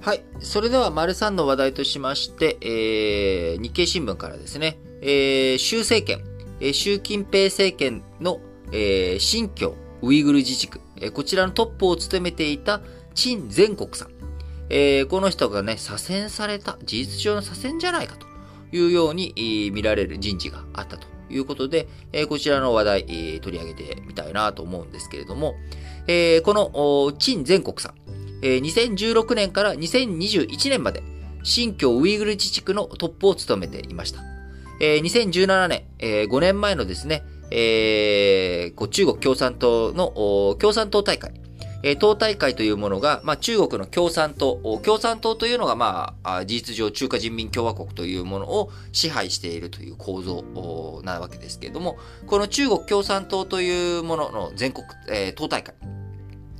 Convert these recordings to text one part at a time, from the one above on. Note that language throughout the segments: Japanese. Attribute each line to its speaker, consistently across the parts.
Speaker 1: はい。それでは、丸3の話題としまして、えー、日経新聞からですね、えー、習政権、えー、習近平政権の、えー、新疆ウイグル自治区、えー、こちらのトップを務めていた陳全国さん。えー、この人がね、左遷された、事実上の左遷じゃないかと。いうように、えー、見られる人事があったと。いうことで、えー、こちらの話題、えー、取り上げてみたいなと思うんですけれども、えー、この、陳全国さん、えー、2016年から2021年まで、新疆ウイグル自治区のトップを務めていました。えー、2017年、えー、5年前のですね、えー、中国共産党の共産党大会、えー、党大会というものが、まあ、中国の共産党、共産党というのが、まあ、事実上中華人民共和国というものを支配しているという構造なわけですけれども、この中国共産党というものの全国、えー、党大会、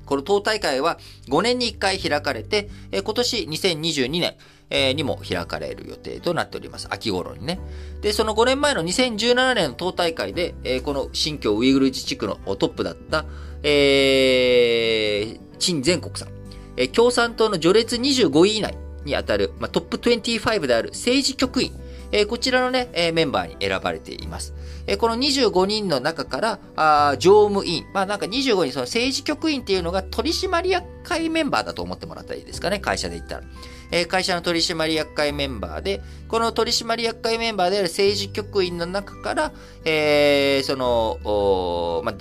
Speaker 1: この党大会は5年に1回開かれて、え今年2022年、えにも開かれる予定となっております。秋頃にね。で、その5年前の2017年の党大会で、えこの新疆ウイグル自治区のトップだった、えー、陳全国さん、え共産党の序列25位以内にあたる、まあ、トップ25である政治局員、えこちらのね、えメンバーに選ばれています。えこの25人の中から、あ常務員、まあなんか25人、その政治局員っていうのが取締役会メンバーだと思ってもらったらいいですかね、会社で言ったら。え会社の取締役会メンバーで、この取締役会メンバーである政治局員の中から、えー、その、まあ、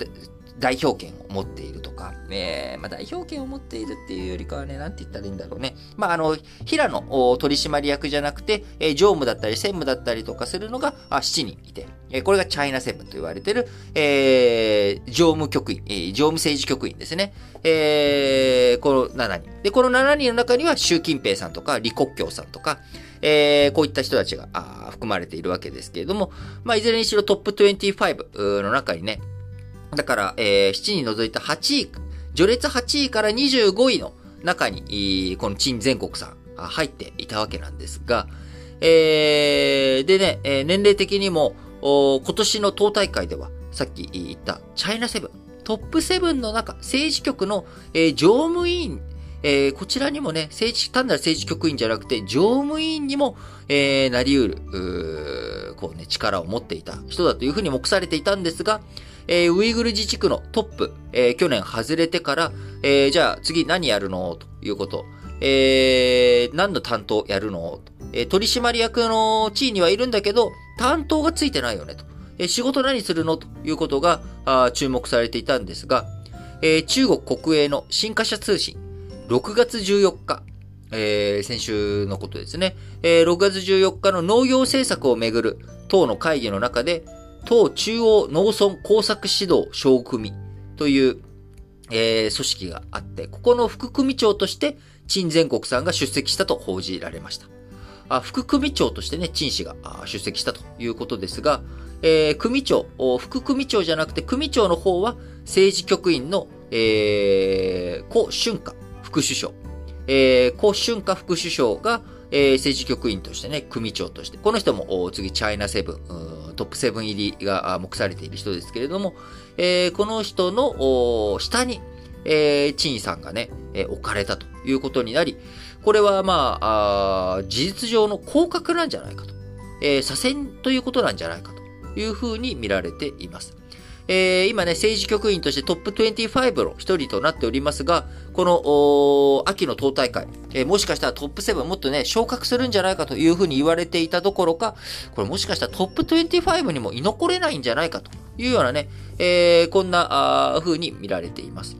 Speaker 1: 代表権を持っているとか、えー、まあ、代表権を持っているっていうよりかはね、なんて言ったらいいんだろうね。まあ、あの、平野取締役じゃなくて、えー、常務だったり専務だったりとかするのがあ7人いて、えー、これがチャイナセブンと言われてる、えー、常務局員、えー、常務政治局員ですね。えー、この7人。で、この7人の中には習近平さんとか李克強さんとか、えー、こういった人たちが含まれているわけですけれども、まあ、いずれにしろトップ25の中にね、だから、えー、7人除いた8位、序列8位から25位の中に、この陳全国さん入っていたわけなんですが、えー、でね、えー、年齢的にも、今年の党大会では、さっき言ったチャイナセブン、トップセブンの中、政治局の、えー、常務委員、えー、こちらにもね、政治、単なる政治局員じゃなくて、常務委員にも、えー、なり得る、こうね、力を持っていた人だというふうに目されていたんですが、えー、ウイグル自治区のトップ、えー、去年外れてから、えー、じゃあ次何やるの？ということ。えー、何の担当やるの？とえー、取締役の地位にはいるんだけど、担当がついてないよねと。えー、仕事何するの？ということがあ注目されていたんですが、えー、中国国営の新華社通信、6月14日、えー、先週のことですね。えー、6月14日の農業政策をめぐる党の会議の中で、党中央農村工作指導小組という、えー、組織があって、ここの副組長として、陳全国さんが出席したと報じられました。あ副組長としてね、陳氏が出席したということですが、えー、組長、副組長じゃなくて組長の方は政治局員の、えー、古春華副首相、えー、古春華副首相が、えー、政治局員としてね、組長として、この人も次、チャイナセブン、トップセブン入りが目されている人ですけれども、えー、この人の下に、えー、チンさんがね、えー、置かれたということになり、これはまあ、あ事実上の降格なんじゃないかと、えー、左遷ということなんじゃないかというふうに見られています。えー、今ね、政治局員としてトップ25の一人となっておりますが、この、秋の党大会、えー、もしかしたらトップ7もっとね、昇格するんじゃないかというふうに言われていたどころか、これもしかしたらトップ25にも居残れないんじゃないかというようなね、えー、こんな風に見られています。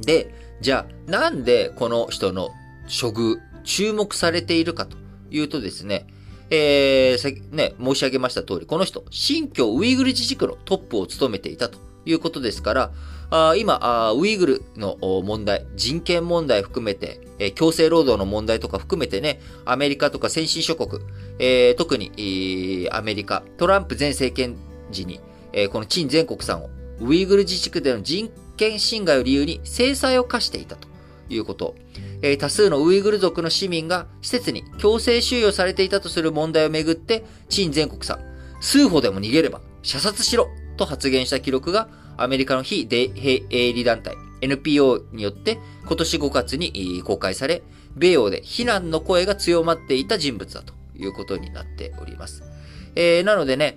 Speaker 1: で、じゃあ、なんでこの人の処遇、注目されているかというとですね、えー、ね、申し上げました通り、この人、新疆ウイグル自治区のトップを務めていたということですから、あ今あ、ウイグルの問題、人権問題含めて、えー、強制労働の問題とか含めてね、アメリカとか先進諸国、えー、特に、えー、アメリカ、トランプ前政権時に、えー、この陳全国さんを、ウイグル自治区での人権侵害を理由に制裁を課していたと。いうこと。えー、多数のウイグル族の市民が施設に強制収容されていたとする問題をめぐって、陳全国さん、数歩でも逃げれば射殺しろと発言した記録がアメリカの非営利団体 NPO によって今年5月に公開され、米欧で非難の声が強まっていた人物だということになっております。えー、なのでね、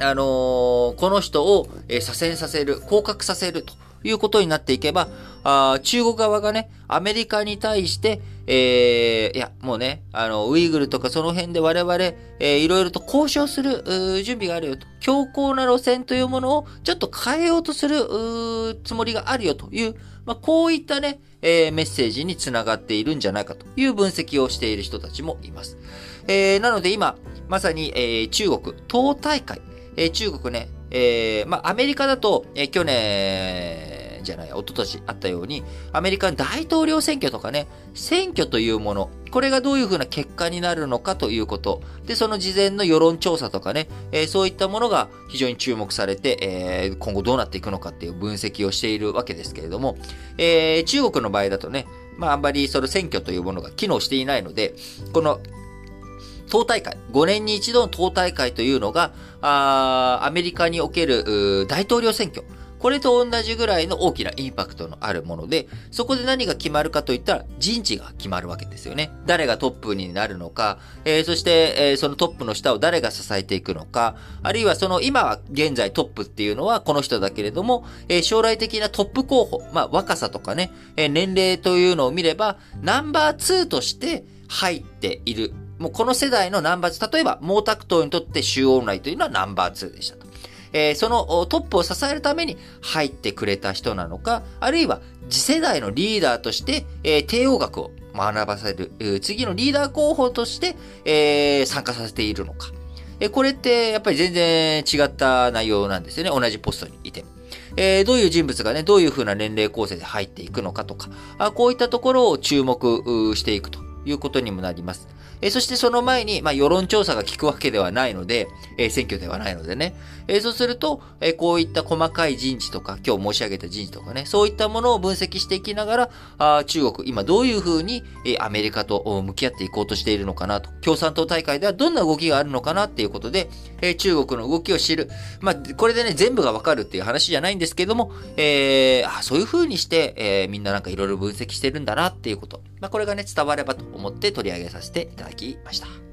Speaker 1: あのー、この人を、え、左遷させる、降格させるということになっていけば、あ中国側がね、アメリカに対して、えー、いや、もうね、あの、ウイグルとかその辺で我々、えー、いろいろと交渉する、準備があるよと。強硬な路線というものをちょっと変えようとする、つもりがあるよという、まあ、こういったね、えー、メッセージにつながっているんじゃないかという分析をしている人たちもいます。えー、なので今、まさに、えー、中国、党大会、えー、中国ね、えー、まあ、アメリカだと、えー、去年、じゃない、一昨年あったように、アメリカの大統領選挙とかね、選挙というもの、これがどういうふうな結果になるのかということ。で、その事前の世論調査とかね、えー、そういったものが非常に注目されて、えー、今後どうなっていくのかっていう分析をしているわけですけれども、えー、中国の場合だとね、まああんまりその選挙というものが機能していないので、この党大会、5年に一度の党大会というのが、あアメリカにおける大統領選挙、これと同じぐらいの大きなインパクトのあるもので、そこで何が決まるかといったら人事が決まるわけですよね。誰がトップになるのか、えー、そして、えー、そのトップの下を誰が支えていくのか、あるいはその今現在トップっていうのはこの人だけれども、えー、将来的なトップ候補、まあ若さとかね、え年齢というのを見れば、ナンバー2として入っているもうこの世代のナンバー2、例えば毛沢東にとって周恩来というのはナンバー2でしたと。えー、そのトップを支えるために入ってくれた人なのか、あるいは次世代のリーダーとして、えー、帝王学を学ばせる、次のリーダー候補として、えー、参加させているのか。え、これってやっぱり全然違った内容なんですよね。同じポストにいても。えー、どういう人物がね、どういう風な年齢構成で入っていくのかとか、あこういったところを注目していくということにもなります。えそしてその前に、まあ、世論調査が効くわけではないので、え選挙ではないのでね。えそうすると、えこういった細かい人事とか、今日申し上げた人事とかね、そういったものを分析していきながら、あ中国、今どういうふうに、えアメリカと向き合っていこうとしているのかなと。共産党大会ではどんな動きがあるのかなっていうことで、え中国の動きを知る。まあ、これでね、全部がわかるっていう話じゃないんですけども、えー、あそういうふうにして、えー、みんななんかいろいろ分析してるんだなっていうこと。まあ、これがね、伝わればと思って取り上げさせていただきました。